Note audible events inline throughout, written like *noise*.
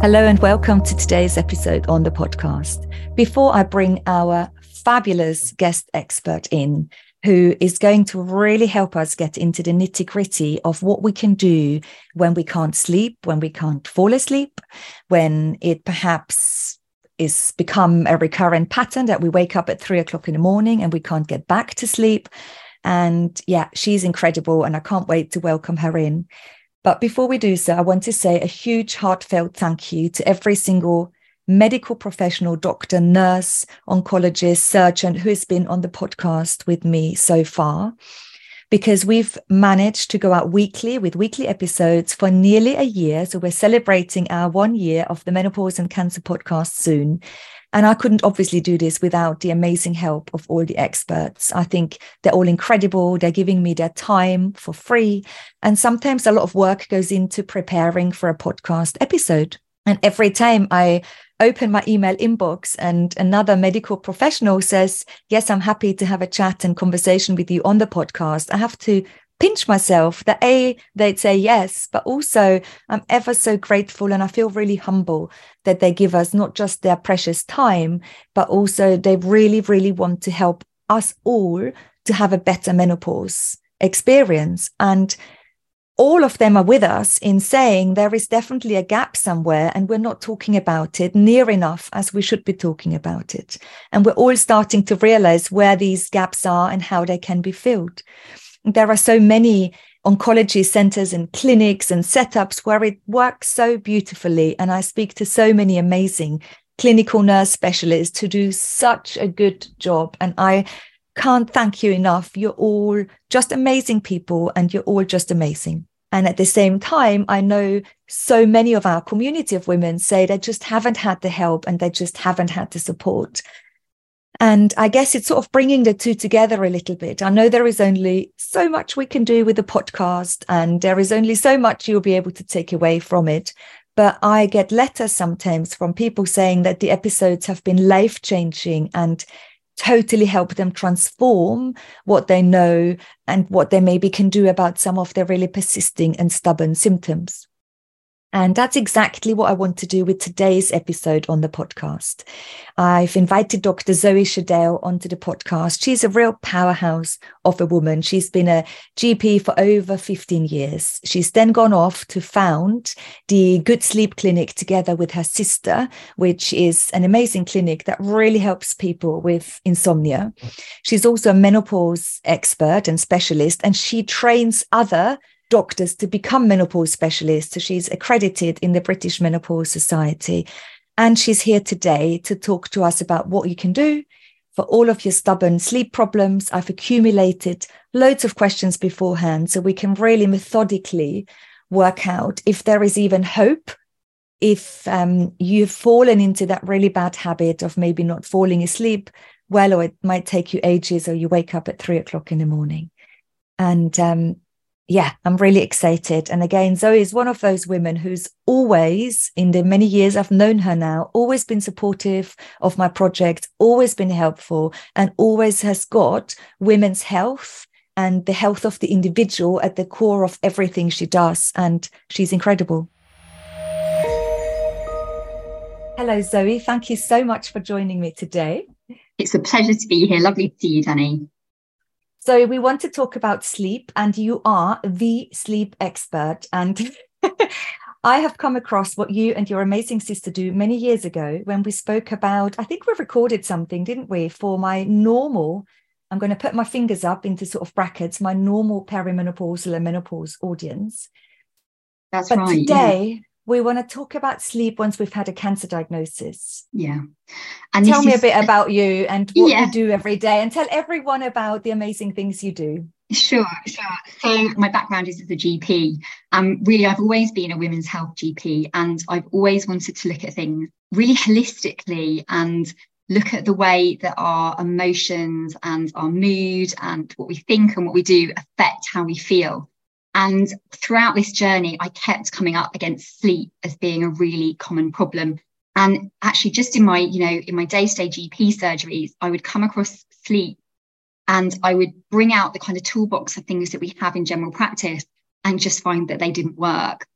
Hello and welcome to today's episode on the podcast. Before I bring our fabulous guest expert in, who is going to really help us get into the nitty gritty of what we can do when we can't sleep, when we can't fall asleep, when it perhaps is become a recurrent pattern that we wake up at three o'clock in the morning and we can't get back to sleep. And yeah, she's incredible. And I can't wait to welcome her in. But before we do so, I want to say a huge heartfelt thank you to every single medical professional, doctor, nurse, oncologist, surgeon who has been on the podcast with me so far. Because we've managed to go out weekly with weekly episodes for nearly a year. So we're celebrating our one year of the Menopause and Cancer podcast soon. And I couldn't obviously do this without the amazing help of all the experts. I think they're all incredible. They're giving me their time for free. And sometimes a lot of work goes into preparing for a podcast episode. And every time I open my email inbox and another medical professional says, Yes, I'm happy to have a chat and conversation with you on the podcast, I have to pinch myself that a they'd say yes but also i'm ever so grateful and i feel really humble that they give us not just their precious time but also they really really want to help us all to have a better menopause experience. And all of them are with us in saying there is definitely a gap somewhere and we're not talking about it near enough as we should be talking about it. And we're all starting to realize where these gaps are and how they can be filled there are so many oncology centers and clinics and setups where it works so beautifully. And I speak to so many amazing clinical nurse specialists who do such a good job. And I can't thank you enough. You're all just amazing people and you're all just amazing. And at the same time, I know so many of our community of women say they just haven't had the help and they just haven't had the support. And I guess it's sort of bringing the two together a little bit. I know there is only so much we can do with the podcast, and there is only so much you'll be able to take away from it. But I get letters sometimes from people saying that the episodes have been life changing and totally help them transform what they know and what they maybe can do about some of their really persisting and stubborn symptoms. And that's exactly what I want to do with today's episode on the podcast. I've invited Dr. Zoe Schaedel onto the podcast. She's a real powerhouse of a woman. She's been a GP for over 15 years. She's then gone off to found the Good Sleep Clinic together with her sister, which is an amazing clinic that really helps people with insomnia. She's also a menopause expert and specialist, and she trains other doctors to become menopause specialists. So she's accredited in the British Menopause Society. And she's here today to talk to us about what you can do for all of your stubborn sleep problems. I've accumulated loads of questions beforehand so we can really methodically work out if there is even hope. If um, you've fallen into that really bad habit of maybe not falling asleep well, or it might take you ages, or you wake up at three o'clock in the morning. And um, yeah, I'm really excited. And again, Zoe is one of those women who's always, in the many years I've known her now, always been supportive of my project, always been helpful, and always has got women's health and the health of the individual at the core of everything she does. And she's incredible. Hello, Zoe. Thank you so much for joining me today. It's a pleasure to be here. Lovely to see you, Dani. So we want to talk about sleep, and you are the sleep expert. And *laughs* I have come across what you and your amazing sister do many years ago when we spoke about, I think we recorded something, didn't we, for my normal, I'm going to put my fingers up into sort of brackets, my normal perimenopausal and menopause audience. That's but right. Today, yeah. We want to talk about sleep once we've had a cancer diagnosis. Yeah. And tell me is, a bit about you and what yeah. you do every day and tell everyone about the amazing things you do. Sure, sure. So my background is as a GP. Um, really, I've always been a women's health GP, and I've always wanted to look at things really holistically and look at the way that our emotions and our mood and what we think and what we do affect how we feel. And throughout this journey, I kept coming up against sleep as being a really common problem. And actually, just in my, you know, in my day-to-day GP surgeries, I would come across sleep and I would bring out the kind of toolbox of things that we have in general practice and just find that they didn't work.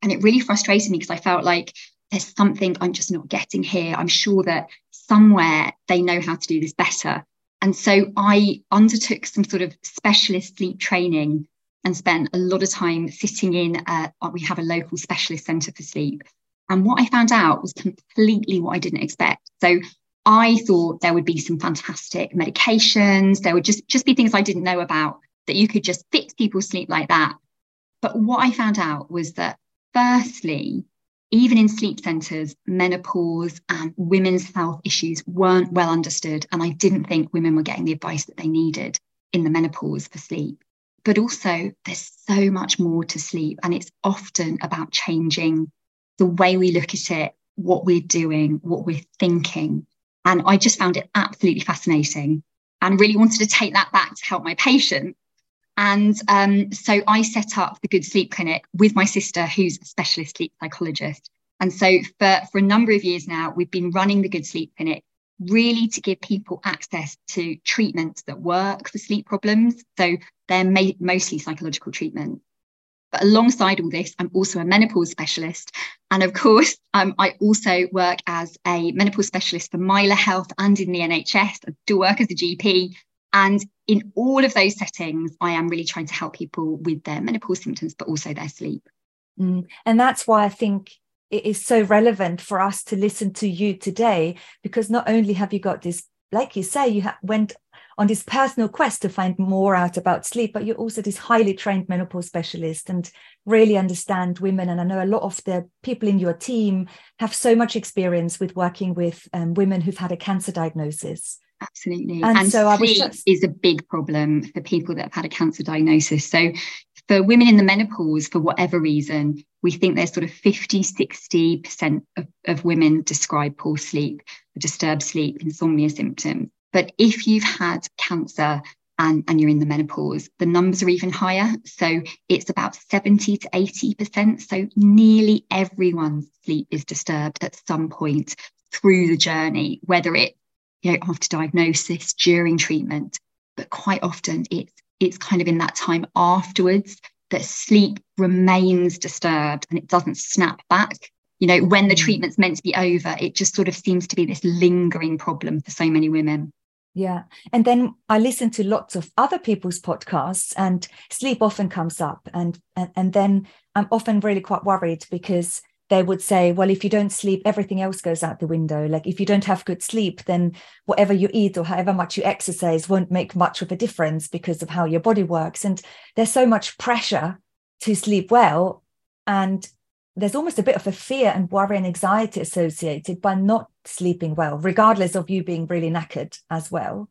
And it really frustrated me because I felt like there's something I'm just not getting here. I'm sure that somewhere they know how to do this better. And so I undertook some sort of specialist sleep training and spent a lot of time sitting in. Uh, we have a local specialist centre for sleep. And what I found out was completely what I didn't expect. So I thought there would be some fantastic medications. There would just, just be things I didn't know about that you could just fix people's sleep like that. But what I found out was that, firstly, even in sleep centres, menopause and women's health issues weren't well understood. And I didn't think women were getting the advice that they needed in the menopause for sleep. But also, there's so much more to sleep. And it's often about changing the way we look at it, what we're doing, what we're thinking. And I just found it absolutely fascinating and really wanted to take that back to help my patients. And um, so I set up the Good Sleep Clinic with my sister, who's a specialist sleep psychologist. And so for, for a number of years now, we've been running the Good Sleep Clinic really to give people access to treatments that work for sleep problems. So they're ma- mostly psychological treatments. But alongside all this, I'm also a menopause specialist. And of course, *laughs* um, I also work as a menopause specialist for Myla Health and in the NHS. I do work as a GP. And in all of those settings, I am really trying to help people with their menopause symptoms, but also their sleep. Mm. And that's why I think it is so relevant for us to listen to you today, because not only have you got this, like you say, you ha- went on this personal quest to find more out about sleep, but you're also this highly trained menopause specialist and really understand women. And I know a lot of the people in your team have so much experience with working with um, women who've had a cancer diagnosis. Absolutely. And, and so sleep just... is a big problem for people that have had a cancer diagnosis. So for women in the menopause, for whatever reason, we think there's sort of 50, 60% of, of women describe poor sleep, disturbed sleep, insomnia symptoms. But if you've had cancer and, and you're in the menopause, the numbers are even higher. So it's about 70 to 80%. So nearly everyone's sleep is disturbed at some point through the journey, whether it, you know, after diagnosis, during treatment, but quite often it's it's kind of in that time afterwards that sleep remains disturbed and it doesn't snap back you know when the mm. treatment's meant to be over it just sort of seems to be this lingering problem for so many women yeah. And then I listen to lots of other people's podcasts and sleep often comes up. And, and, and then I'm often really quite worried because they would say, well, if you don't sleep, everything else goes out the window. Like if you don't have good sleep, then whatever you eat or however much you exercise won't make much of a difference because of how your body works. And there's so much pressure to sleep well. And there's almost a bit of a fear and worry and anxiety associated by not sleeping well, regardless of you being really knackered as well.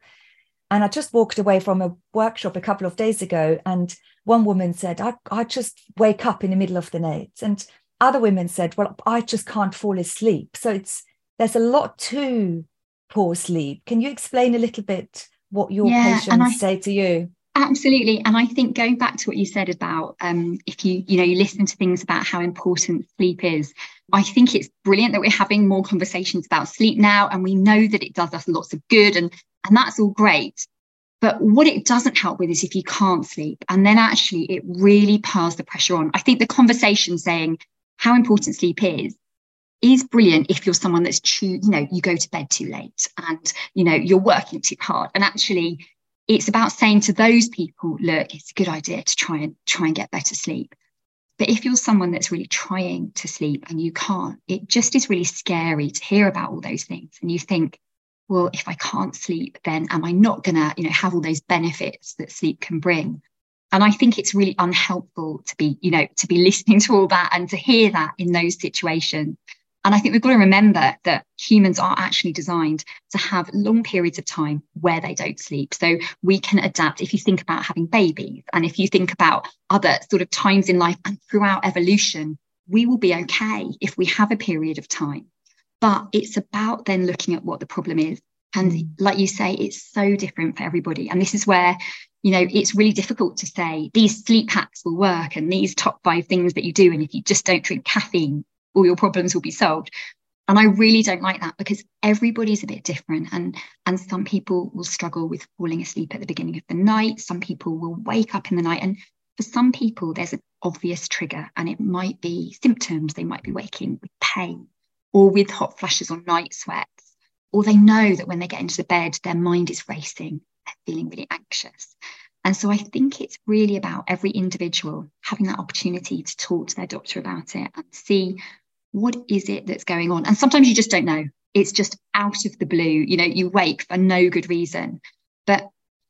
And I just walked away from a workshop a couple of days ago, and one woman said, I, I just wake up in the middle of the night. And other women said, Well, I just can't fall asleep. So it's there's a lot to poor sleep. Can you explain a little bit what your yeah, patients I, say to you? Absolutely. And I think going back to what you said about um, if you, you know, you listen to things about how important sleep is, I think it's brilliant that we're having more conversations about sleep now. And we know that it does us lots of good and, and that's all great. But what it doesn't help with is if you can't sleep. And then actually it really piles the pressure on. I think the conversation saying how important sleep is is brilliant if you're someone that's too, you know, you go to bed too late and, you know, you're working too hard. And actually it's about saying to those people, look, it's a good idea to try and try and get better sleep. But if you're someone that's really trying to sleep and you can't, it just is really scary to hear about all those things. And you think, well, if I can't sleep, then am I not gonna, you know, have all those benefits that sleep can bring? And I think it's really unhelpful to be, you know, to be *laughs* listening to all that and to hear that in those situations. And I think we've got to remember that humans are actually designed to have long periods of time where they don't sleep. So we can adapt if you think about having babies and if you think about other sort of times in life and throughout evolution, we will be okay if we have a period of time. But it's about then looking at what the problem is. And mm. like you say, it's so different for everybody. And this is where you know, it's really difficult to say these sleep hacks will work and these top five things that you do. And if you just don't drink caffeine, all your problems will be solved. And i really don't like that because everybody's a bit different and and some people will struggle with falling asleep at the beginning of the night. Some people will wake up in the night. And for some people there's an obvious trigger and it might be symptoms. They might be waking with pain or with hot flashes or night sweats or they know that when they get into the bed their mind is racing feeling really anxious and so I think it's really about every individual having that opportunity to talk to their doctor about it and see what is it that's going on? And sometimes you just don't know. It's just out of the blue. You know, you wake for no good reason. But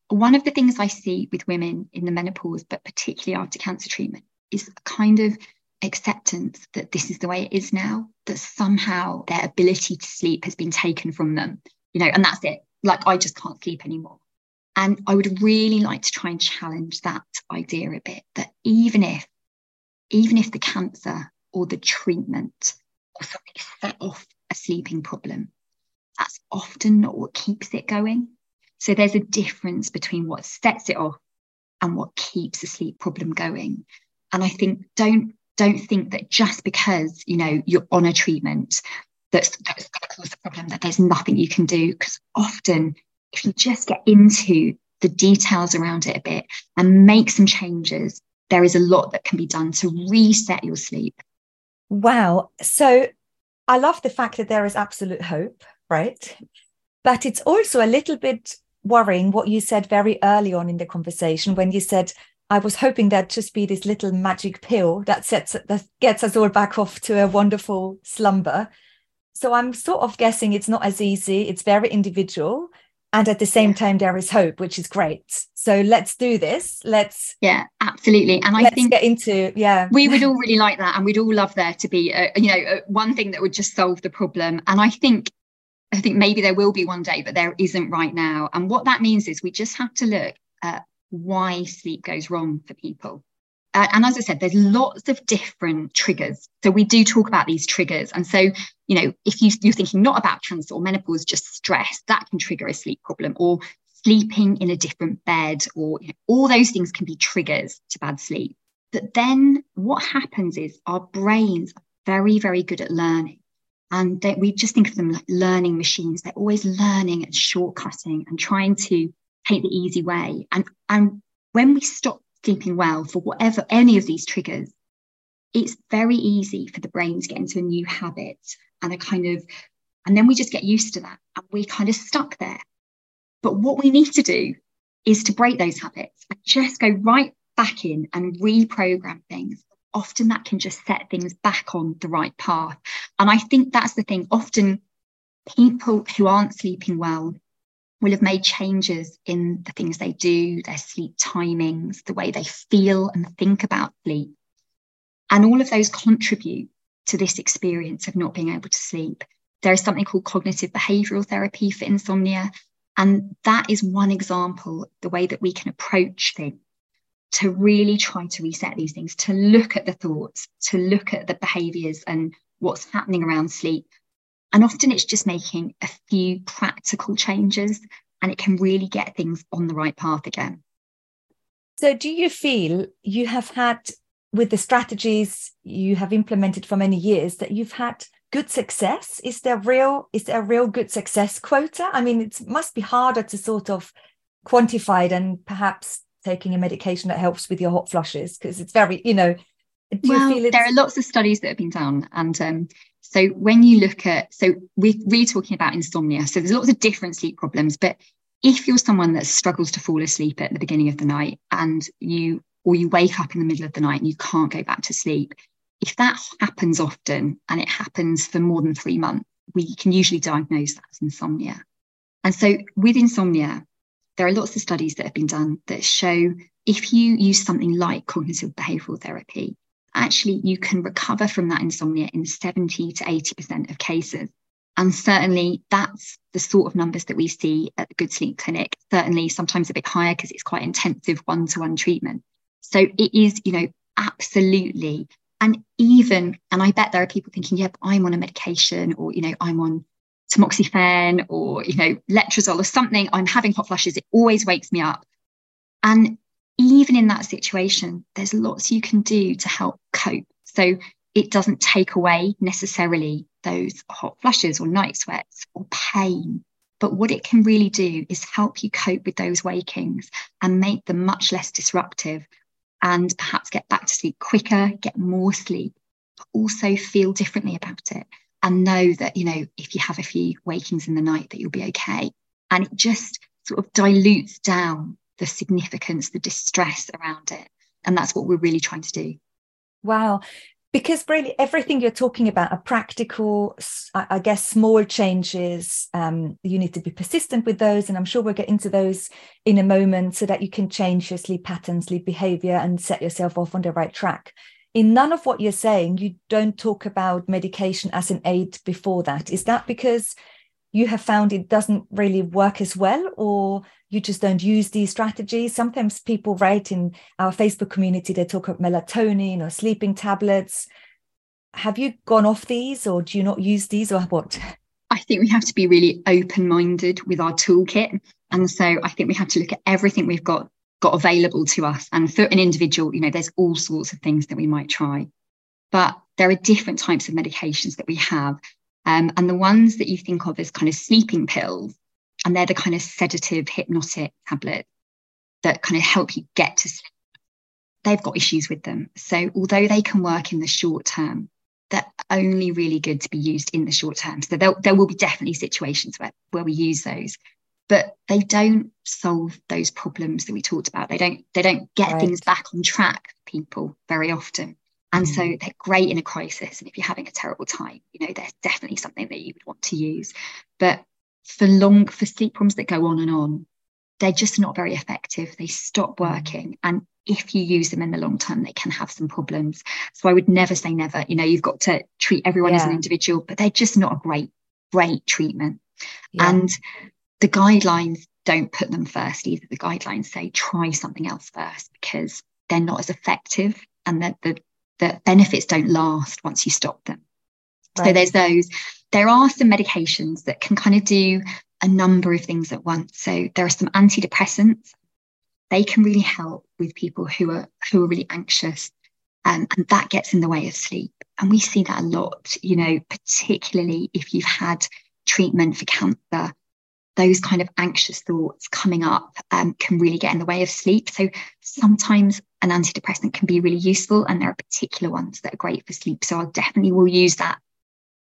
one of the things I see with women in the menopause, but particularly after cancer treatment, is a kind of acceptance that this is the way it is now, that somehow their ability to sleep has been taken from them, you know, and that's it. Like, I just can't sleep anymore. And I would really like to try and challenge that idea a bit that even if, even if the cancer or the treatment or something set off a sleeping problem. That's often not what keeps it going. So there's a difference between what sets it off and what keeps a sleep problem going. And I think don't don't think that just because you know you're on a treatment that's, that's going to cause the problem that there's nothing you can do because often if you just get into the details around it a bit and make some changes there is a lot that can be done to reset your sleep Wow. So I love the fact that there is absolute hope, right? But it's also a little bit worrying what you said very early on in the conversation when you said, I was hoping that just be this little magic pill that sets that gets us all back off to a wonderful slumber. So I'm sort of guessing it's not as easy. It's very individual and at the same time there is hope which is great. So let's do this. Let's yeah absolutely. And i think get into yeah. we would all really like that and we'd all love there to be a, you know a, one thing that would just solve the problem. And i think i think maybe there will be one day but there isn't right now. And what that means is we just have to look at why sleep goes wrong for people uh, and as I said, there's lots of different triggers. So we do talk about these triggers. And so, you know, if you, you're thinking not about cancer or menopause, just stress, that can trigger a sleep problem or sleeping in a different bed or you know, all those things can be triggers to bad sleep. But then what happens is our brains are very, very good at learning. And they, we just think of them like learning machines. They're always learning and shortcutting and trying to take the easy way. And, and when we stop sleeping well for whatever any of these triggers, it's very easy for the brain to get into a new habit and a kind of, and then we just get used to that and we're kind of stuck there. But what we need to do is to break those habits and just go right back in and reprogram things. Often that can just set things back on the right path. And I think that's the thing. Often people who aren't sleeping well will have made changes in the things they do, their sleep timings, the way they feel and think about sleep. And all of those contribute to this experience of not being able to sleep. There is something called cognitive behavioral therapy for insomnia. And that is one example the way that we can approach things to really try to reset these things, to look at the thoughts, to look at the behaviors and what's happening around sleep and often it's just making a few practical changes and it can really get things on the right path again. So, do you feel you have had, with the strategies you have implemented for many years, that you've had good success? Is there real is there a real good success quota? I mean, it must be harder to sort of quantify than perhaps taking a medication that helps with your hot flushes because it's very, you know. well, there are lots of studies that have been done, and um, so when you look at, so we're really talking about insomnia. So there's lots of different sleep problems, but if you're someone that struggles to fall asleep at the beginning of the night and you or you wake up in the middle of the night and you can't go back to sleep. If that happens often and it happens for more than three months, we can usually diagnose that as insomnia. And so with insomnia, there are lots of studies that have been done that show if you use something like cognitive behavioral therapy, actually you can recover from that insomnia in 70 to 80% of cases. And certainly that's the sort of numbers that we see at the Good Sleep Clinic, certainly sometimes a bit higher because it's quite intensive one to one treatment. So it is, you know, absolutely. And even, and I bet there are people thinking, yep, I'm on a medication or, you know, I'm on tamoxifen or, you know, letrozole or something. I'm having hot flushes. It always wakes me up. And even in that situation, there's lots you can do to help cope. So it doesn't take away necessarily those hot flushes or night sweats or pain. But what it can really do is help you cope with those wakings and make them much less disruptive and perhaps get back to sleep quicker, get more sleep, but also feel differently about it and know that, you know, if you have a few wakings in the night, that you'll be okay. And it just sort of dilutes down the significance, the distress around it. And that's what we're really trying to do. Wow. Because really everything you're talking about are practical i guess small changes um, you need to be persistent with those and i'm sure we'll get into those in a moment so that you can change your sleep patterns sleep behavior and set yourself off on the right track. In none of what you're saying you don't talk about medication as an aid before that. Is that because you have found it doesn't really work as well or you just don't use these strategies? Sometimes people write in our facebook community they talk about melatonin or sleeping tablets. Have you gone off these or do you not use these or what? I think we have to be really open minded with our toolkit. And so i think we have to look at everything we've got got available to us. And for an individual you know there's all sorts of things that we might try. But there are different types of medications that we have um, and the ones that you think of as kind of sleeping pills, and they're the kind of sedative hypnotic tablets that kind of help you get to sleep. They've got issues with them. So although they can work in the short term, they're only really good to be used in the short term. So there, there will be definitely situations where, where we use those, but they don't solve those problems that we talked about. They don't they don't get right. things back on track for people very often. And mm. so they're great in a crisis. And if you're having a terrible time, you know, there's definitely something that you would want to use. But for long, for sleep problems that go on and on, they're just not very effective. They stop mm. working. And if you use them in the long term, they can have some problems. So I would never say never. You know, you've got to treat everyone yeah. as an individual, but they're just not a great, great treatment. Yeah. And the guidelines don't put them first either. The guidelines say try something else first because they're not as effective and that the the benefits don't last once you stop them. Right. So there's those. There are some medications that can kind of do a number of things at once. So there are some antidepressants. They can really help with people who are who are really anxious, um, and that gets in the way of sleep. And we see that a lot. You know, particularly if you've had treatment for cancer those kind of anxious thoughts coming up um, can really get in the way of sleep. So sometimes an antidepressant can be really useful, and there are particular ones that are great for sleep. So I definitely will use that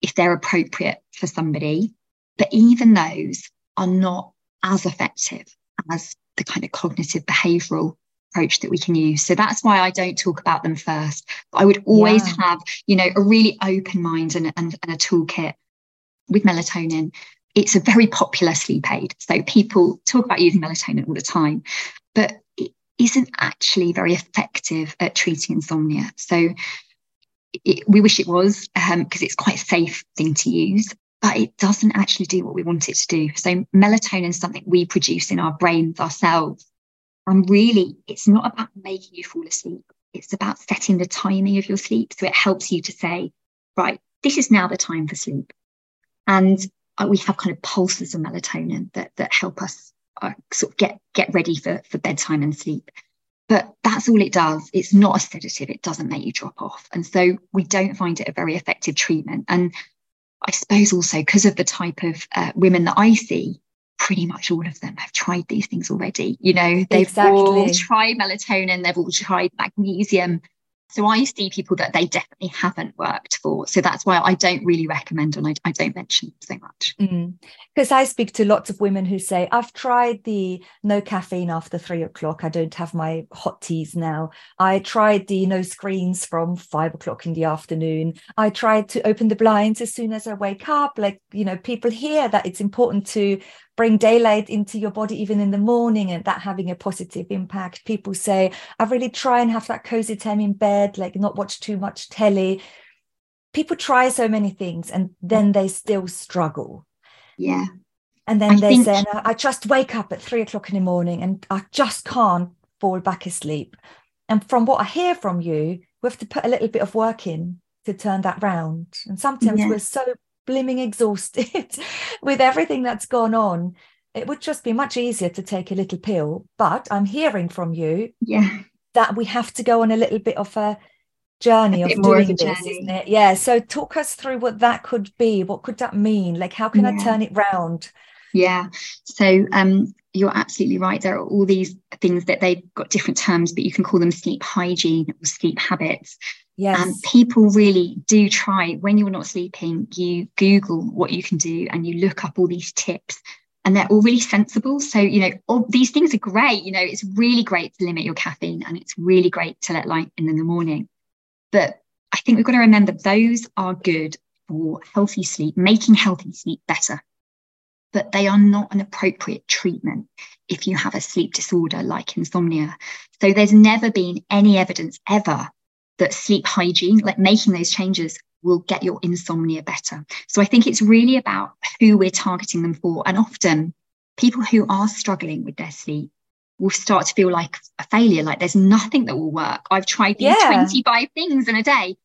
if they're appropriate for somebody. But even those are not as effective as the kind of cognitive behavioral approach that we can use. So that's why I don't talk about them first. I would always yeah. have, you know, a really open mind and, and, and a toolkit with melatonin it's a very popular sleep aid. So people talk about using melatonin all the time, but it isn't actually very effective at treating insomnia. So it, we wish it was because um, it's quite a safe thing to use, but it doesn't actually do what we want it to do. So melatonin is something we produce in our brains ourselves. And really, it's not about making you fall asleep. It's about setting the timing of your sleep. So it helps you to say, right, this is now the time for sleep. And we have kind of pulses of melatonin that that help us uh, sort of get get ready for for bedtime and sleep. But that's all it does. It's not a sedative. It doesn't make you drop off. And so we don't find it a very effective treatment. And i suppose also because of the type of uh, women that i see pretty much all of them have tried these things already. You know they've exactly. all tried melatonin. They've all tried magnesium So I see people that they definitely haven't worked for. So that's why I don't really recommend and I, I don't mention so much. Because mm. I speak to lots of women who say, I've tried the no caffeine after three o'clock. I don't have my hot teas now. I tried the no screens from five o'clock in the afternoon. I tried to open the blinds as soon as I wake up. Like, you know, people hear that it's important to bring daylight into your body even in the morning and that having a positive impact. People say i really try and have that cozy time in bed like not watch too much telly. People try so many things and then they still struggle. Yeah. And then I they think... say i just wake up at three o'clock in the morning and i just can't fall back asleep. And from what i hear from you we have to put a little bit of work in to turn that round. And sometimes yeah. we're so blimmin' exhausted *laughs* with everything that's gone on it would just be much easier to take a little pill. But i'm hearing from you yeah. that we have to go on a little bit of a journey a of doing of this isn't it? Yeah. So talk us through what that could be. What could that mean? Like how can yeah. i turn it round? Yeah. So um you're absolutely right. There are all these things that they've got different terms but you can call them sleep hygiene or sleep habits Yes. And people really do try when you're not sleeping, you Google what you can do and you look up all these tips and they're all really sensible. So, you know, all these things are great. You know, it's really great to limit your caffeine and it's really great to let light in in the morning. But I think we've got to remember those are good for healthy sleep, making healthy sleep better. But they are not an appropriate treatment if you have a sleep disorder like insomnia. So there's never been any evidence ever that sleep hygiene, like making those changes, will get your insomnia better. So I think it's really about who we're targeting them for. And often people who are struggling with their sleep will start to feel like a failure, like there's nothing that will work. I've tried these yeah. 25 things in a day,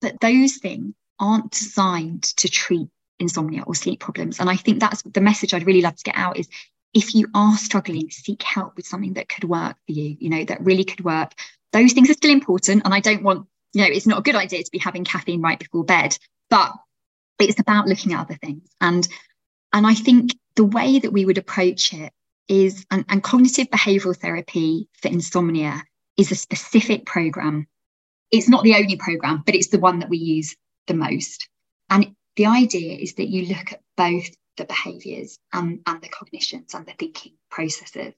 but those things aren't designed to treat insomnia or sleep problems. And I think that's the message I'd really love to get out is if you are struggling, seek help with something that could work for you, you know, that really could work those things are still important. And I don't want, you know, it's not a good idea to be having caffeine right before bed, but it's about looking at other things. And and I think the way that we would approach it is, and, and cognitive behavioral therapy for insomnia is a specific program. It's not the only program, but it's the one that we use the most. And the idea is that you look at both the behaviors and, and the cognitions and the thinking processes.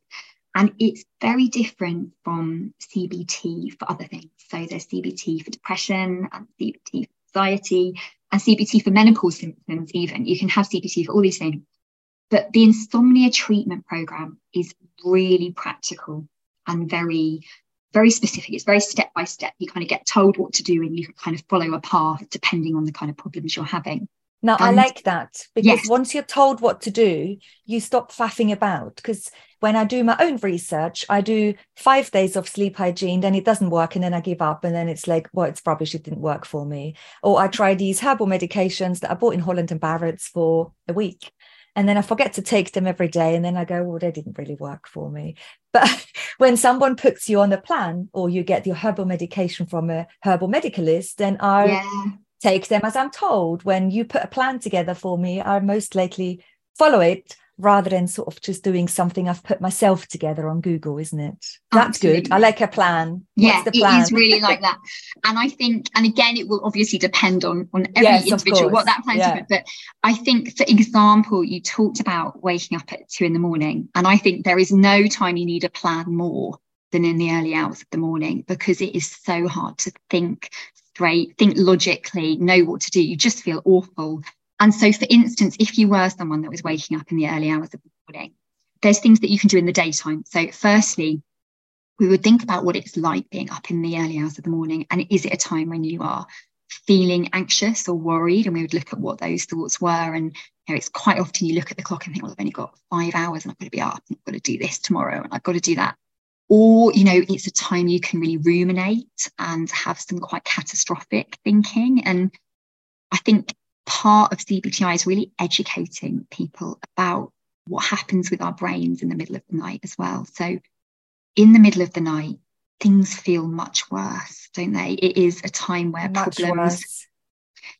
And it's very different from CBT for other things. So there's CBT for depression and CBT for anxiety and CBT for menopause symptoms, even. You can have CBT for all these things. But the insomnia treatment program is really practical and very, very specific. It's very step by step. You kind of get told what to do and you can kind of follow a path depending on the kind of problems you're having. Now, and, I like that because yes. once you're told what to do, you stop faffing about. Because when I do my own research, I do five days of sleep hygiene, then it doesn't work, and then I give up, and then it's like, well, it's rubbish, it didn't work for me. Or I try these herbal medications that I bought in Holland and Barrett's for a week, and then I forget to take them every day, and then I go, well, they didn't really work for me. But *laughs* when someone puts you on a plan, or you get your herbal medication from a herbal medicalist, then I yeah take them as I'm told. When you put a plan together for me, I most likely follow it rather than sort of just doing something I've put myself together on Google, isn't it? That's Absolutely. good. I like a plan. Yeah, it is really like that. And I think, and again, it will obviously depend on on every yes, individual what that plan yeah. is. But I think, for example, you talked about waking up at two in the morning, and I think there is no time you need a plan more than in the early hours of the morning because it is so hard to think straight, think logically, know what to do. You just feel awful. And so, for instance, if you were someone that was waking up in the early hours of the morning, there's things that you can do in the daytime. So, firstly, we would think about what it's like being up in the early hours of the morning. And is it a time when you are feeling anxious or worried? And we would look at what those thoughts were. And you know, it's quite often you look at the clock and think, well, I've only got five hours and I've got to be up and I've got to do this tomorrow and I've got to do that or you know it's a time you can really ruminate and have some quite catastrophic thinking. And i think part of cbti is really educating people about what happens with our brains in the middle of the night as well. So in the middle of the night things feel much worse don't they? It is a time where much problems worse.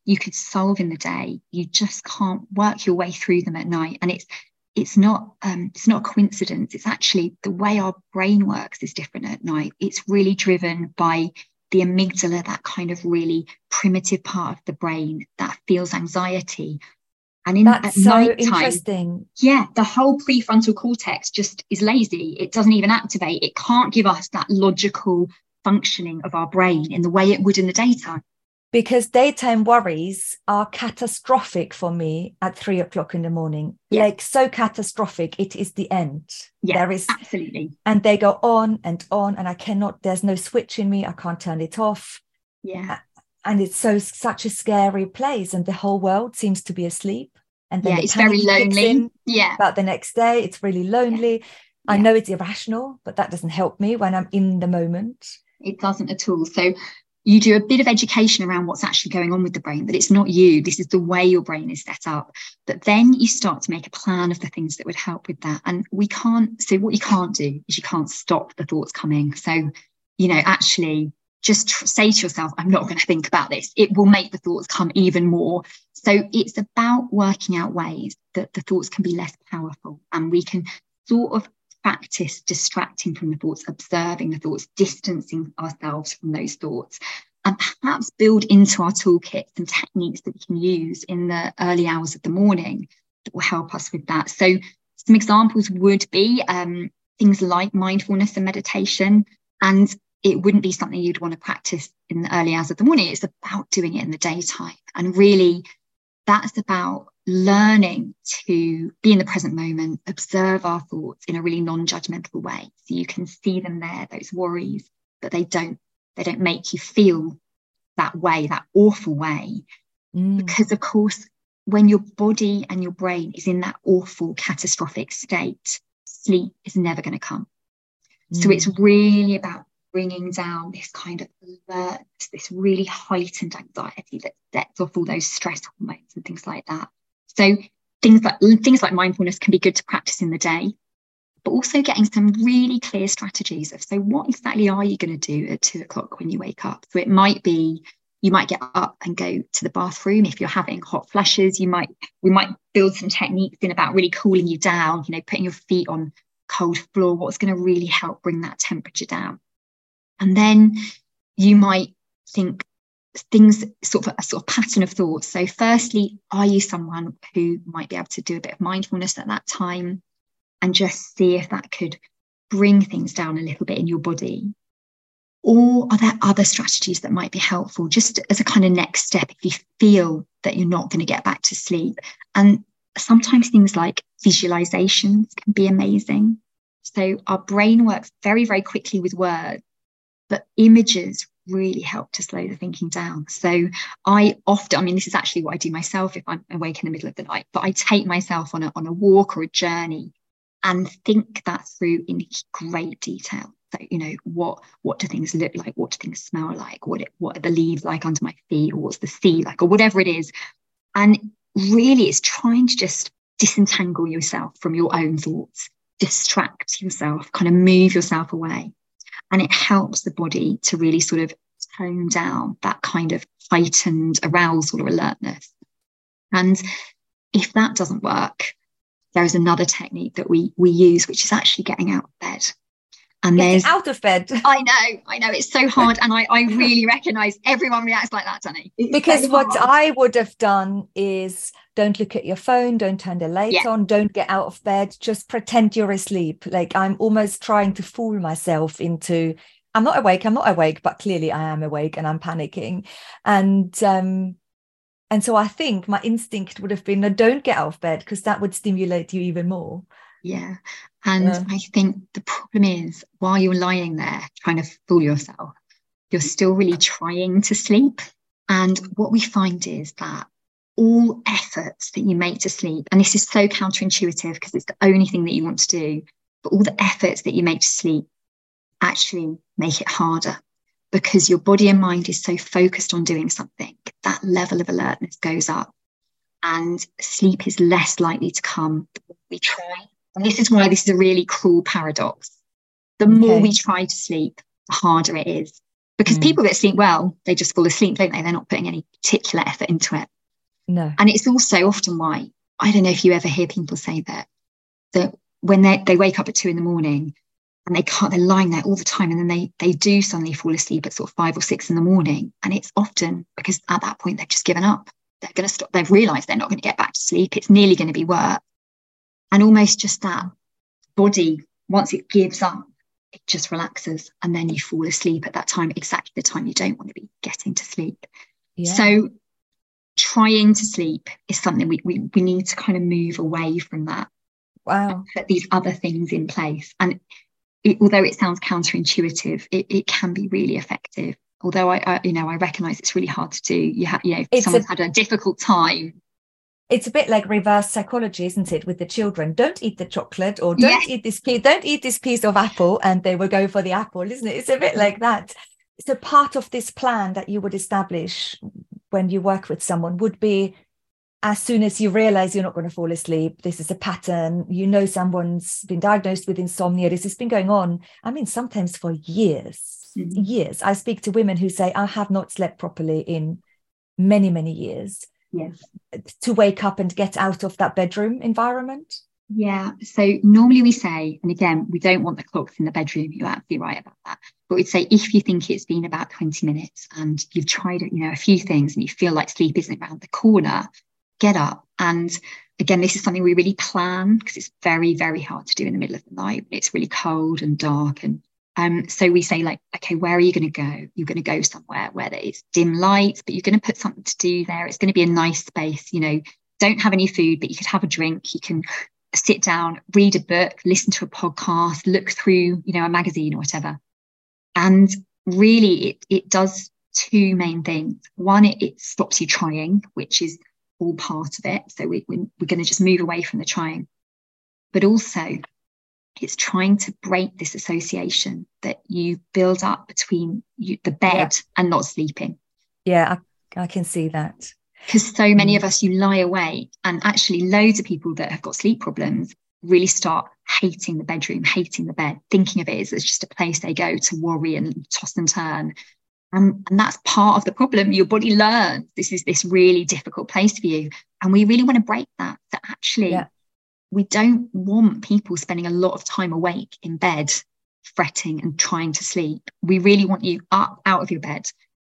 you could solve in the day. You just can't work your way through them at night. And it's it's not um, it's not a coincidence it's actually the way our brain works is different at night it's really driven by the amygdala, that kind of really primitive part of the brain that feels anxiety. And in That's at so night interesting. yeah, the whole prefrontal cortex just is lazy. It doesn't even activate. It can't give us that logical functioning of our brain in the way it would in the daytime. Because daytime worries are catastrophic for me at three o'clock in the morning. Yeah. Like so catastrophic, it is the end. Yeah, There is, Absolutely. and they go on and on, and I cannot. There's no switch in me. I can't turn it off, Yeah. and it's so such a scary place, and the whole world seems to be asleep. And then Yeah. the It's very lonely. in Yeah. But the next day, it's really lonely. I Yeah. know it's irrational, but that doesn't help me when I'm in the moment. It doesn't at all. So you do a bit of education around what's actually going on with the brain, that it's not you. This is the way your brain is set up. But then you start to make a plan of the things that would help with that. And we can't, so what you can't do is you can't stop the thoughts coming. So, you know, actually just tr- say to yourself, I'm not going to think about this. It will make the thoughts come even more. So it's about working out ways that the thoughts can be less powerful and we can sort of practice distracting from the thoughts, observing the thoughts, distancing ourselves from those thoughts, and perhaps build into our toolkit some techniques that we can use in the early hours of the morning that will help us with that. So, some examples would be um, things like mindfulness and meditation. And it wouldn't be something you'd want to practice in the early hours of the morning. It's about doing it in the daytime. And really, that's about learning to be in the present moment, observe our thoughts in a really non-judgmental way. So you can see them there, those worries, but they don't, they don't make you feel that way, that awful way. Mm. Because of course, when your body and your brain is in that awful catastrophic state, sleep is never going to come. So Mm. it's really about bringing down this kind of alertness, this really heightened anxiety that sets off all those stress hormones and things like that. So things like things like mindfulness can be good to practice in the day, but also getting some really clear strategies of so what exactly are you going to do at two o'clock when you wake up? So it might be you might get up and go to the bathroom if you're having hot flushes. You might we might build some techniques in about really cooling you down, you know, putting your feet on cold floor, what's going to really help bring that temperature down. And then you might think things sort of a sort of pattern of thoughts. So, firstly, are you someone who might be able to do a bit of mindfulness at that time and just see if that could bring things down a little bit in your body? Or are there other strategies that might be helpful just as a kind of next step if you feel that you're not going to get back to sleep? And sometimes things like visualizations can be amazing. So our brain works very, very quickly with words, but images really help to slow the thinking down. So I often, I mean, this is actually what I do myself if I'm awake in the middle of the night, but I take myself on a, on a walk or a journey and think that through in great detail. So, you know, what what do things look like? What do things smell like? What it, what are the leaves like under my feet? Or what's the sea like? Or whatever it is. And really it's trying to just disentangle yourself from your own thoughts, distract yourself, kind of move yourself away. And it helps the body to really sort of tone down that kind of heightened arousal or alertness. And if that doesn't work, there is another technique that we we use, which is actually getting out of bed. And Getting there's out of bed. *laughs* I know, I know, it's so hard. And I, I *laughs* really recognize everyone reacts like that, Dani. It's because so what. I would have done is don't look at your phone, don't turn the light Yeah. on, don't get out of bed, just pretend you're asleep. Like I'm almost trying to fool myself into I'm not awake, I'm not awake, but clearly I am awake and I'm panicking. And um and so I think my instinct would have been no, don't get out of bed because that would stimulate you even more. Yeah. And Yeah. I think the problem is while you're lying there trying to fool yourself, you're still really trying to sleep. And what we find is that all efforts that you make to sleep, and this is so counterintuitive because it's the only thing that you want to do, but all the efforts that you make to sleep actually make it harder because your body and mind is so focused on doing something, that level of alertness goes up and sleep is less likely to come the more we try. And this is why this is a really cruel paradox. The more we try to sleep, the harder it is. Because Mm. people that sleep well, they just fall asleep, don't they? They're not putting any particular effort into it. No. And it's also often why I don't know if you ever hear people say that that when they, they wake up at two in the morning and they can't, they're lying there all the time. And then they they do suddenly fall asleep at sort of five or six in the morning. And it's often because at that point they've just given up. They're going to stop, they've realized they're not going to get back to sleep. It's nearly going to be work. And almost just that body, once it gives up, it just relaxes. And then you fall asleep at that time, exactly the time you don't want to be getting to sleep. Yeah. So trying to sleep is something we, we, we need to kind of move away from that. Wow. Put these other things in place. And it, although it sounds counterintuitive, it, it can be really effective. Although I, I, you know, I recognise it's really hard to do. You have, you know, if someone's a, had a difficult time. It's a bit like reverse psychology, isn't it, with the children? Don't eat the chocolate, or don't yes. eat this piece, don't eat this piece of apple, and they will go for the apple, isn't it? It's a bit like that. So part of this plan that you would establish when you work with someone would be as soon as you realize you're not going to fall asleep, this is a pattern, you know someone's been diagnosed with insomnia, this has been going on, I mean, sometimes for years, mm-hmm. years. I speak to women who say, I have not slept properly in many, many years. Yes. To wake up and get out of that bedroom environment. Yeah. So normally we say, and again, we don't want the clocks in the bedroom. You're absolutely right about that. But we'd say if you think it's been about 20 minutes and you've tried, you know, a few things and you feel like sleep isn't around the corner, get up. And again, this is something we really plan because it's very, very hard to do in the middle of the night. It's really cold and dark. And um, so we say, like, okay, where are you going to go? You're going to go somewhere where is dim light, but you're going to put something to do there. It's going to be a nice space. You know, don't have any food, but you could have a drink. You can sit down, read a book, listen to a podcast, look through, you know, a magazine or whatever. And really, it, it does two main things. One, it, it stops you trying, which is all part of it. So we, we, we're going to just move away from the trying. But also, it's trying to break this association that you build up between you, the bed yeah. and not sleeping. Yeah, I, I can see that. Because so many mm. of us, you lie awake, and actually, loads of people that have got sleep problems really start hating the bedroom, hating the bed, thinking of it as just a place they go to worry and toss and turn. And, and that's part of the problem. Your body learns this is this really difficult place for you. And we really want to break that. That actually, yeah. We don't want people spending a lot of time awake in bed, fretting and trying to sleep. We really want you up out of your bed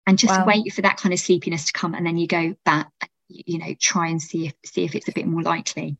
and just wow. wait for that kind of sleepiness to come. And then you go back, you know, try and see if see if it's a bit more likely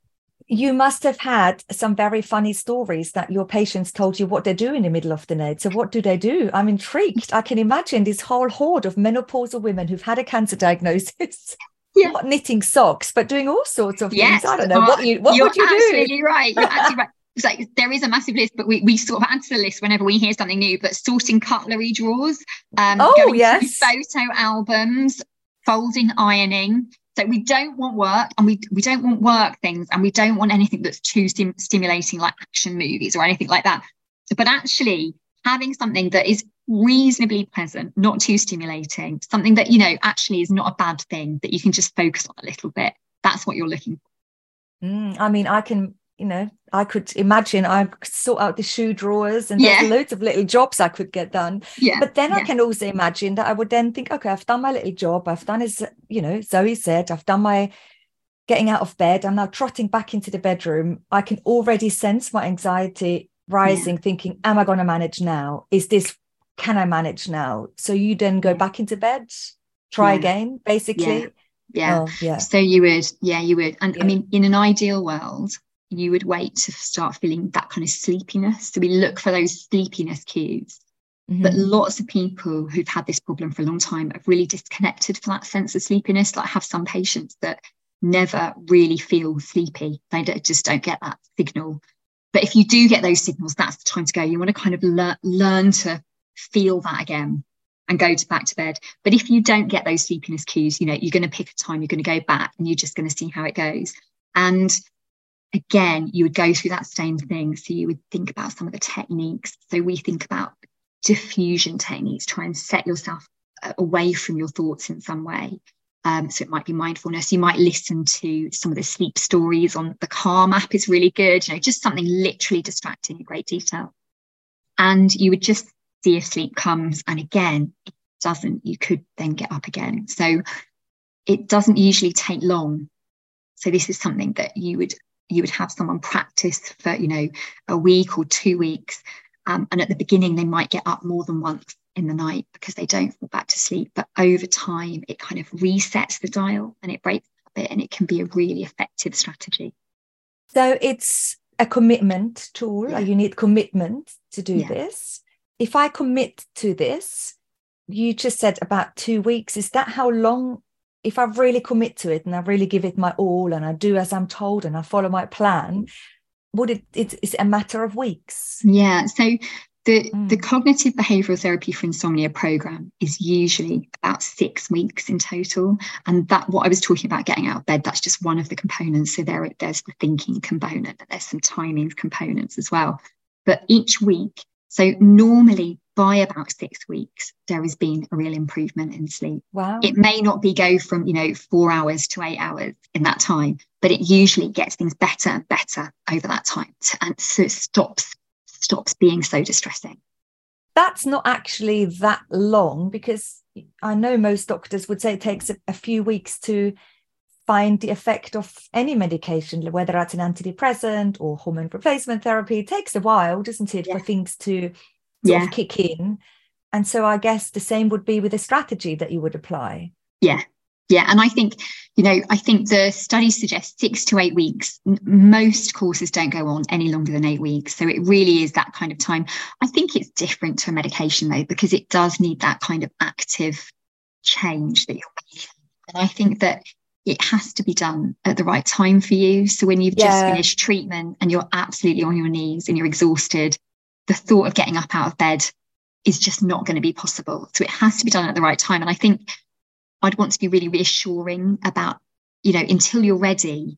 you must have had some very funny stories that your patients told you what they do in the middle of the night. So, what do they do? I'm intrigued. I can imagine this whole horde of menopausal women who've had a cancer *laughs* diagnosis. Yeah. Not knitting socks, but doing all sorts of yes. things. I don't know. Uh, what you what would you do? You're absolutely right. You're *laughs* absolutely right. It's like there is a massive list, but we, we sort of add to the list whenever we hear something new. But sorting cutlery drawers, um, oh, going yes. photo albums, folding ironing, so we don't want work and we, we don't want work things and we don't want anything that's too stim- stimulating like action movies or anything like that. But actually having something that is reasonably pleasant, not too stimulating, something that, you know, actually is not a bad thing that you can just focus on a little bit. That's what you're looking for. Mm, I mean, I can you know, I could imagine I could sort out the shoe drawers and yeah. there's loads of little jobs I could get done. Yeah. But then yeah. I can also imagine that I would then think, okay, I've done my little job. I've done as, you know, Zoe said, I've done my getting out of bed. I'm now trotting back into the bedroom. I can already sense my anxiety rising, yeah. thinking, am I going to manage now? Is this, can I manage now? So you then go back into bed, try again, basically. Yeah. Oh, yeah. So you would, yeah, you would. And I mean, in an ideal world, you would wait to start feeling that kind of sleepiness. So we look for those sleepiness cues. Mm-hmm. But lots of people who've had this problem for a long time have really disconnected from that sense of sleepiness. Like I have some patients that never really feel sleepy. They just don't get that signal. But if you do get those signals, that's the time to go. You want to kind of learn learn to feel that again and go to back to bed. But if you don't get those sleepiness cues, you know, you're going to pick a time, you're going to go back and you're just going to see how it goes. And again, you would go through that same thing. So you would think about some of the techniques. So we think about diffusion techniques, try and set yourself uh, away from your thoughts in some way. Um, so it might be mindfulness. You might listen to some of the sleep stories on the Calm app is really good. You know, just something literally distracting in great detail. And you would just see if sleep comes. And again, it doesn't. You could then get up again. So it doesn't usually take long. So this is something that you would you would have someone practice for you know a week or two weeks Um, and at the beginning, they might get up more than once in the night because they don't fall back to sleep. But over time, it kind of resets the dial and it breaks a bit, and it can be a really effective strategy. So it's a commitment tool. Yeah. You need commitment to do Yeah. this. If I commit to this, you just said about two weeks. Is that how long? If I really commit to it and I really give it my all and I do as I'm told and I follow my plan, would it? It's, it's a matter of weeks. Yeah. So the, Mm. the cognitive behavioral therapy for insomnia program is usually about six weeks in total. And that what I was talking about getting out of bed, that's just one of the components. So there, there's the thinking component, there's some timing components as well. But each week, so normally by about six weeks, there has been a real improvement in sleep. Wow. It may not be go from, you know, four hours to eight hours in that time, but it usually gets things better and better over that time. And so it stops stops being so distressing. That's not actually that long because I know most doctors would say it takes a, a few weeks to find the effect of any medication, whether that's an antidepressant or hormone replacement therapy. It takes a while, doesn't it, Yeah. for things to sort Yeah. of kick in. And so I guess the same would be with a strategy that you would apply. Yeah. Yeah. And I think, you know, I think the studies suggest six to eight weeks. Most courses don't go on any longer than eight weeks. So it really is that kind of time. I think it's different to a medication though, because it does need that kind of active change that you're making. And I think that it has to be done at the right time for you. So when you've just finished treatment and you're absolutely on your knees and you're exhausted, the thought of getting up out of bed is just not going to be possible. So it has to be done at the right time. And I think I'd want to be really reassuring about, you know, until you're ready,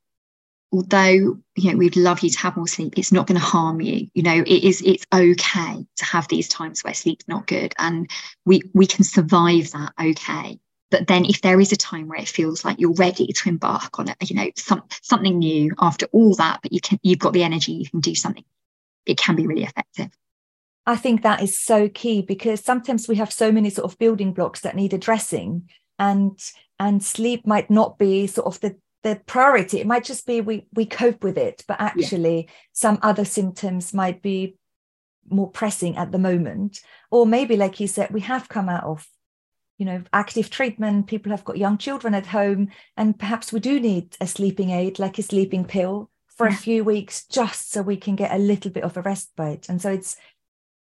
although, you know, we'd love you to have more sleep, it's not going to harm you. You know, it is, it's okay to have these times where sleep's not good and we, we can survive that okay. But then if there is a time where it feels like you're ready to embark on it, you know, some, something new after all that, but you can, you've got the energy, you can do something, it can be really effective. I think that is so key because sometimes we have so many sort of building blocks that need addressing and and sleep might not be sort of the the priority. It might just be we we cope with it but actually some other symptoms might be more pressing at the moment. Or maybe like you said we have come out of you know active treatment people have got young children at home and perhaps we do need a sleeping aid like a sleeping pill for Yeah. a few weeks just so we can get a little bit of a respite. And so it's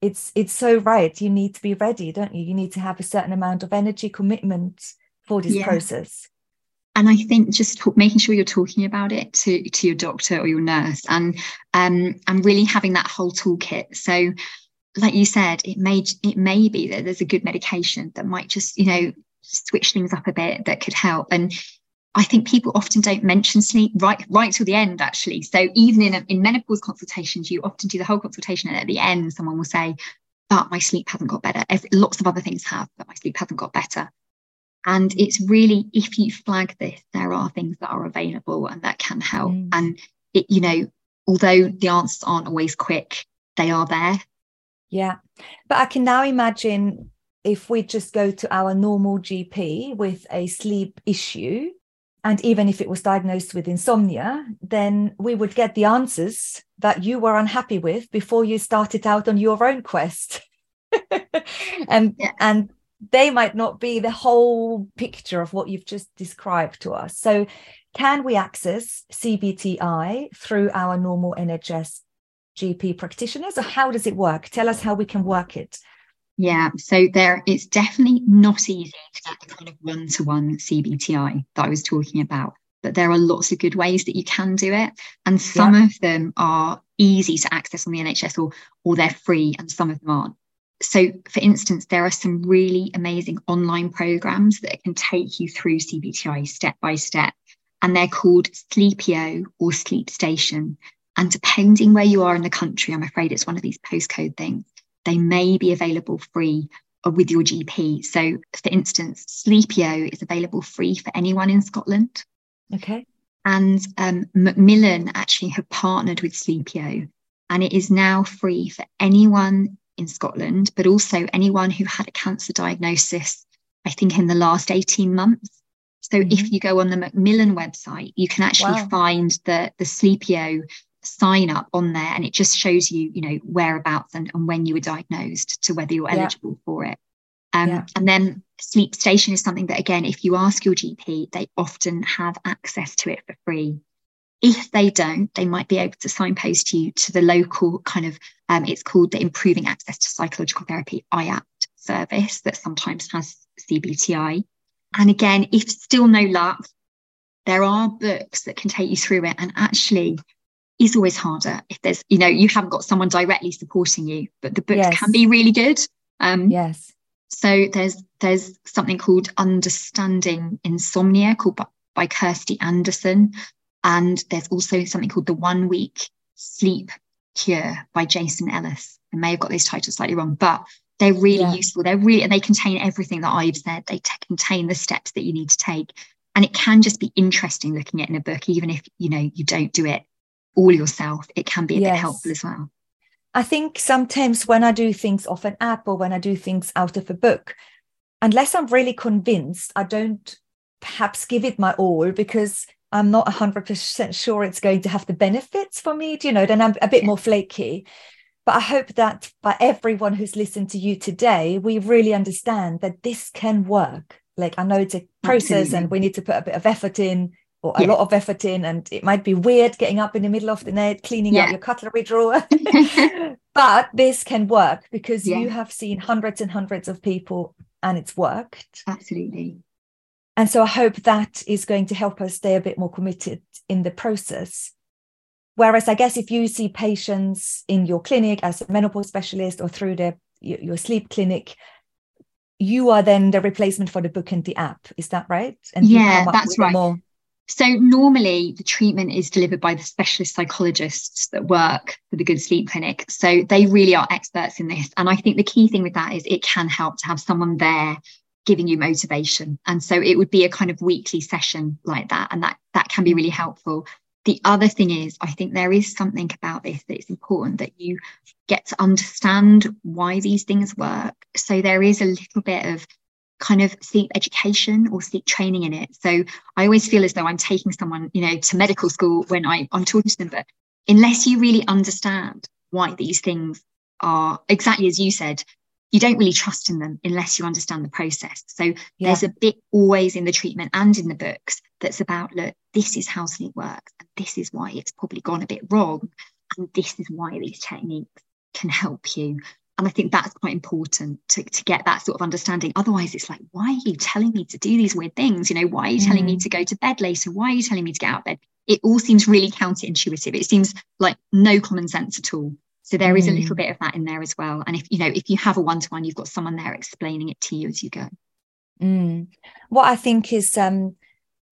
it's it's so right you need to be ready don't you you need to have a certain amount of energy commitment for this Yeah. process and I think just making sure you're talking about it to, to your doctor or your nurse and um and really having that whole toolkit. So like you said, it may it may be that there's a good medication that might just, you know, switch things up a bit that could help. And I think people often don't mention sleep right right till the end actually. So even in in menopause consultations, you often do the whole consultation and at the end someone will say, but my sleep hasn't got better. Every, lots of other things have, but my sleep hasn't got better. And it's really, if you flag this, there are things that are available and that can help. Mm. And it, you know, although the answers aren't always quick, they are there. yeah but i can now imagine if we just go to our normal gp with a sleep issue and even if it was diagnosed with insomnia then we would get the answers that you were unhappy with before you started out on your own quest. *laughs* And Yeah. and they might not be the whole picture of what you've just described to us. So can we access cbti through our normal nhs gp practitioners? Or how does it work? Tell us how we can work it Yeah. So there, it's definitely not easy to get the kind of one to one CBTI that I was talking about. But there are lots of good ways that you can do it. And some of them are easy to access on the NHS or, or they're free, and some of them aren't. So, for instance, there are some really amazing online programs that can take you through CBTI step by step, and they're called Sleepio or Sleep Station. And depending where you are in the country, I'm afraid it's one of these postcode things they may be available free with your GP. So, for instance, Sleepio is available free for anyone in Scotland. okay And um, Macmillan actually have partnered with Sleepio, and it is now free for anyone in Scotland, but also anyone who had a cancer diagnosis, I think, in the last 18 months. So Mhm. if you go on the Macmillan website, you can actually Wow. find the, the Sleepio sign up on there and it just shows you, you know, whereabouts and, and when you were diagnosed to whether you're eligible yeah. for it. Um, yeah. And then sleep station is something that, again, if you ask your GP, they often have access to it for free. If they don't, they might be able to signpost you to the local kind of, um, it's called the Improving Access to Psychological Therapy IAPT service that sometimes has CBTI. And again, if still no luck, there are books that can take you through it. And actually, is always harder if there's, you know, you haven't got someone directly supporting you, but the books yes. can be really good. Um, yes. So there's there's something called Understanding Insomnia called by, by Kirstie Anderson, and there's also something called The One Week Sleep Cure by Jason Ellis. I may have got those titles slightly wrong, but they're really yeah. useful. They're really and they contain everything that I've said. They t- contain the steps that you need to take, and it can just be interesting looking at in a book, even if you know you don't do it all yourself. It can be a yes. bit helpful as well. I think sometimes when I do things off an app or when I do things out of a book, unless I'm really convinced, I don't perhaps give it my all because I'm not 100% sure it's going to have the benefits for me. Do you know? Then I'm a bit more flaky. But I hope that by everyone who's listened to you today, we really understand that this can work. Like I know it's a process Absolutely. and we need to put a bit of effort in or a yeah. lot of effort in and it might be weird getting up in the middle of the night cleaning yeah. out your cutlery drawer. *laughs* *laughs* But this can work because yeah. you have seen hundreds and hundreds of people and it's worked. Absolutely. And so i hope that is going to help us stay a bit more committed in the process. Whereas i guess if you see patients in your clinic as a menopause specialist or through the your sleep clinic you are then the replacement for the book and the app. Is that right? And yeah that's right. more so normally the treatment is delivered by the specialist psychologists that work for the Good Sleep Clinic. So they really are experts in this. And I think the key thing with that is it can help to have someone there giving you motivation. And so it would be a kind of weekly session like that. And that that can be really helpful. The other thing is, I think there is something about this that it's important that you get to understand why these things work. So there is a little bit of kind of seek education or seek training in it. So I always feel as though I'm taking someone, you know, to medical school when I, I'm talking to them. But unless you really understand why these things are exactly as you said, you don't really trust in them unless you understand the process. So yeah. there's a bit always in the treatment and in the books that's about look, this is how sleep works, and this is why it's probably gone a bit wrong, and this is why these techniques can help you. And I think that's quite important to, to get that sort of understanding. Otherwise, it's like, why are you telling me to do these weird things? You know, why are you mm. telling me mm. to go to bed later? Why are you telling me to get out of bed? It all seems really counterintuitive. It seems like no common sense at all. So there mm. is a little mm. bit of that in there as well. And if you know, if you have a one-to-one, you've got someone there explaining it to you as you go. Mm. What I think is um,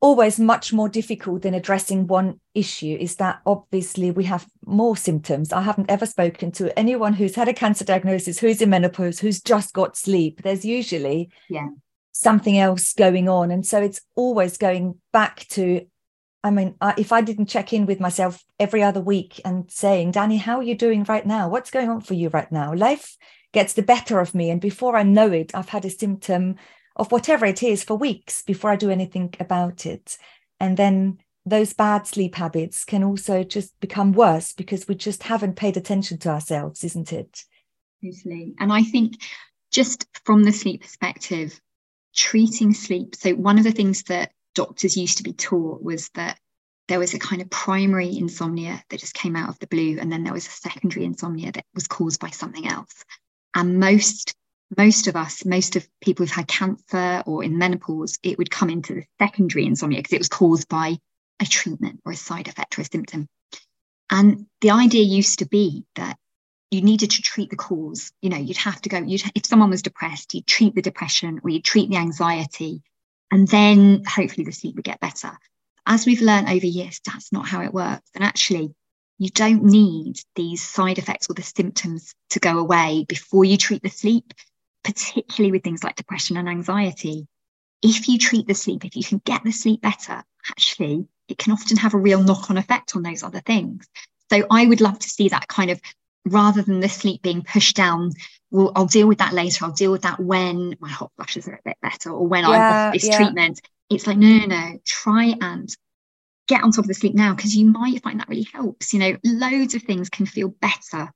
always much more difficult than addressing one issue is that obviously we have more symptoms. I haven't ever spoken to anyone who's had a cancer diagnosis, who's in menopause, who's just got sleep. There's usually yeah. something else going on. And so it's always going back to, I mean, if I didn't check in with myself every other week and saying, Dani, how are you doing right now? What's going on for you right now? Life gets the better of me. And before I know it, I've had a symptom of whatever it is for weeks before I do anything about it. And then those bad sleep habits can also just become worse because we just haven't paid attention to ourselves, isn't it? Totally. And I think just from the sleep perspective, treating sleep. So, one of the things that doctors used to be taught was that there was a kind of primary insomnia that just came out of the blue, and then there was a secondary insomnia that was caused by something else. And most most of us, most of people who've had cancer or in menopause, it would come into the secondary insomnia because it was caused by a treatment or a side effect or a symptom. And the idea used to be that you needed to treat the cause. You know, you'd have to go, you'd, if someone was depressed, you'd treat the depression or you'd treat the anxiety, and then hopefully the sleep would get better. As we've learned over years, that's not how it works. And actually, you don't need these side effects or the symptoms to go away before you treat the sleep particularly with things like depression and anxiety, if you treat the sleep, if you can get the sleep better, actually, it can often have a real knock on effect on those other things. So I would love to see that kind of rather than the sleep being pushed down. Well, I'll deal with that later. I'll deal with that when my hot flushes are a bit better or when yeah, I'm off this yeah. treatment. It's like, no, no, no, try and get on top of the sleep now because you might find that really helps. You know, loads of things can feel better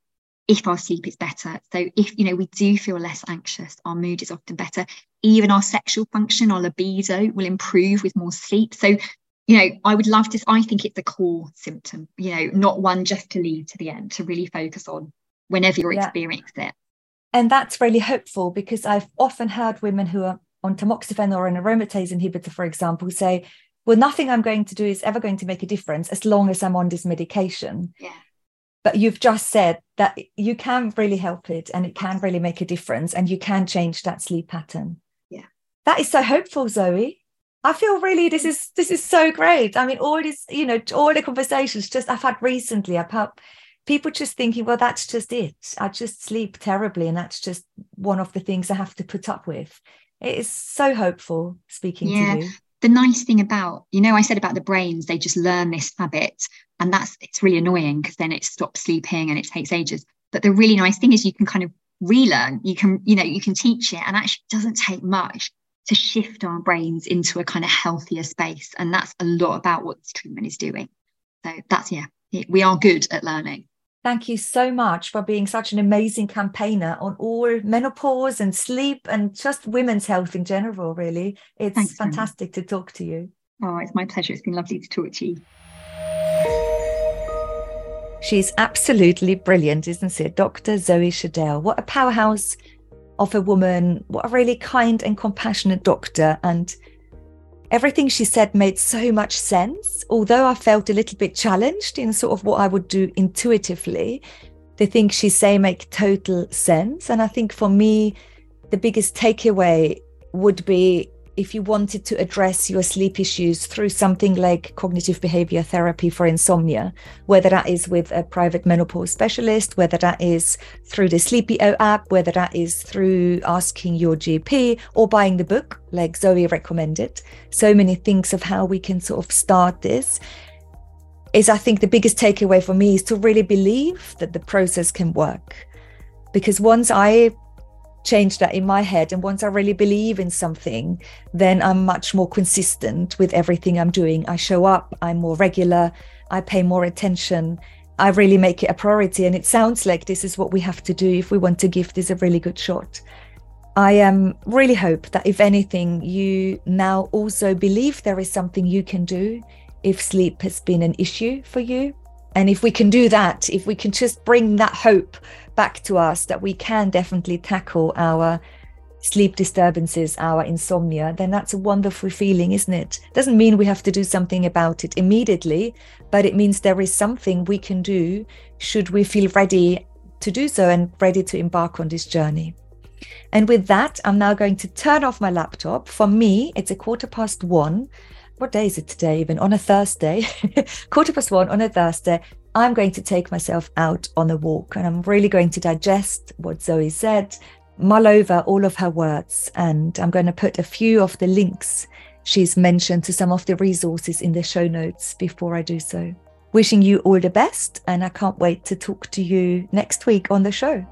if our sleep is better. So if you know we do feel less anxious, our mood is often better. Even our sexual function, our libido will improve with more sleep. So you know, I would love to. I think it's a core symptom. You know, not one just to leave to the end. To really focus on whenever you're yeah. experiencing it. And that's really hopeful because I've often heard women who are on tamoxifen or an aromatase inhibitor, for example, say, well, nothing I'm going to do is ever going to make a difference as long as I'm on this medication. Yeah. But you've just said that you can really help it and it can really make a difference and you can change that sleep pattern. Yeah. That is so hopeful, Zoe. I feel really this is this is so great. I mean, all this, you know, all the conversations just I've had recently about people just thinking, well, that's just it. I just sleep terribly, and that's just one of the things I have to put up with. It is so hopeful speaking yeah. to you the nice thing about you know i said about the brains they just learn this habit and that's it's really annoying because then it stops sleeping and it takes ages. But the really nice thing is you can kind of relearn you can you know you can teach it and actually doesn't take much to shift our brains into a kind of healthier space and that's a lot about what this treatment is doing. So that's yeah we are good at learning Thank you so much for being such an amazing campaigner on all menopause and sleep and just women's health in general, really. It's Thanks, fantastic to talk to you. Oh, it's my pleasure. It's been lovely to talk to you. She's absolutely brilliant, isn't it? Dr. Zoe Schaedel. What a powerhouse of a woman. What a really kind and compassionate doctor. And everything she said made so much sense. Although I felt a little bit challenged in sort of what I would do intuitively, the things she say make total sense. And I think for me, the biggest takeaway would be if you wanted to address your sleep issues through something like cognitive behavior therapy for insomnia, whether that is with a private menopause specialist, whether that is through the Sleepio app, whether that is through asking your GP or buying the book, like Zoe recommended, so many things of how we can sort of start this. Is I think the biggest takeaway for me is to really believe that the process can work. Because once I change that in my head. And once I really believe in something, then I'm much more consistent with everything I'm doing. I show up, I'm more regular, I pay more attention. I really make it a priority. And it sounds like this is what we have to do if we want to give this a really good shot. I um, really hope that if anything, you now also believe there is something you can do if sleep has been an issue for you. And if we can do that, if we can just bring that hope back to us that we can definitely tackle our sleep disturbances, our insomnia, then that's a wonderful feeling, isn't it? Doesn't mean we have to do something about it immediately, but it means there is something we can do should we feel ready to do so and ready to embark on this journey. And with that, I'm now going to turn off my laptop. For me, it's a quarter past one. What day is it today, even on a Thursday? *laughs* quarter past one on a Thursday. I'm going to take myself out on a walk and I'm really going to digest what Zoe said, mull over all of her words, and I'm going to put a few of the links she's mentioned to some of the resources in the show notes before I do so. Wishing you all the best, and I can't wait to talk to you next week on the show.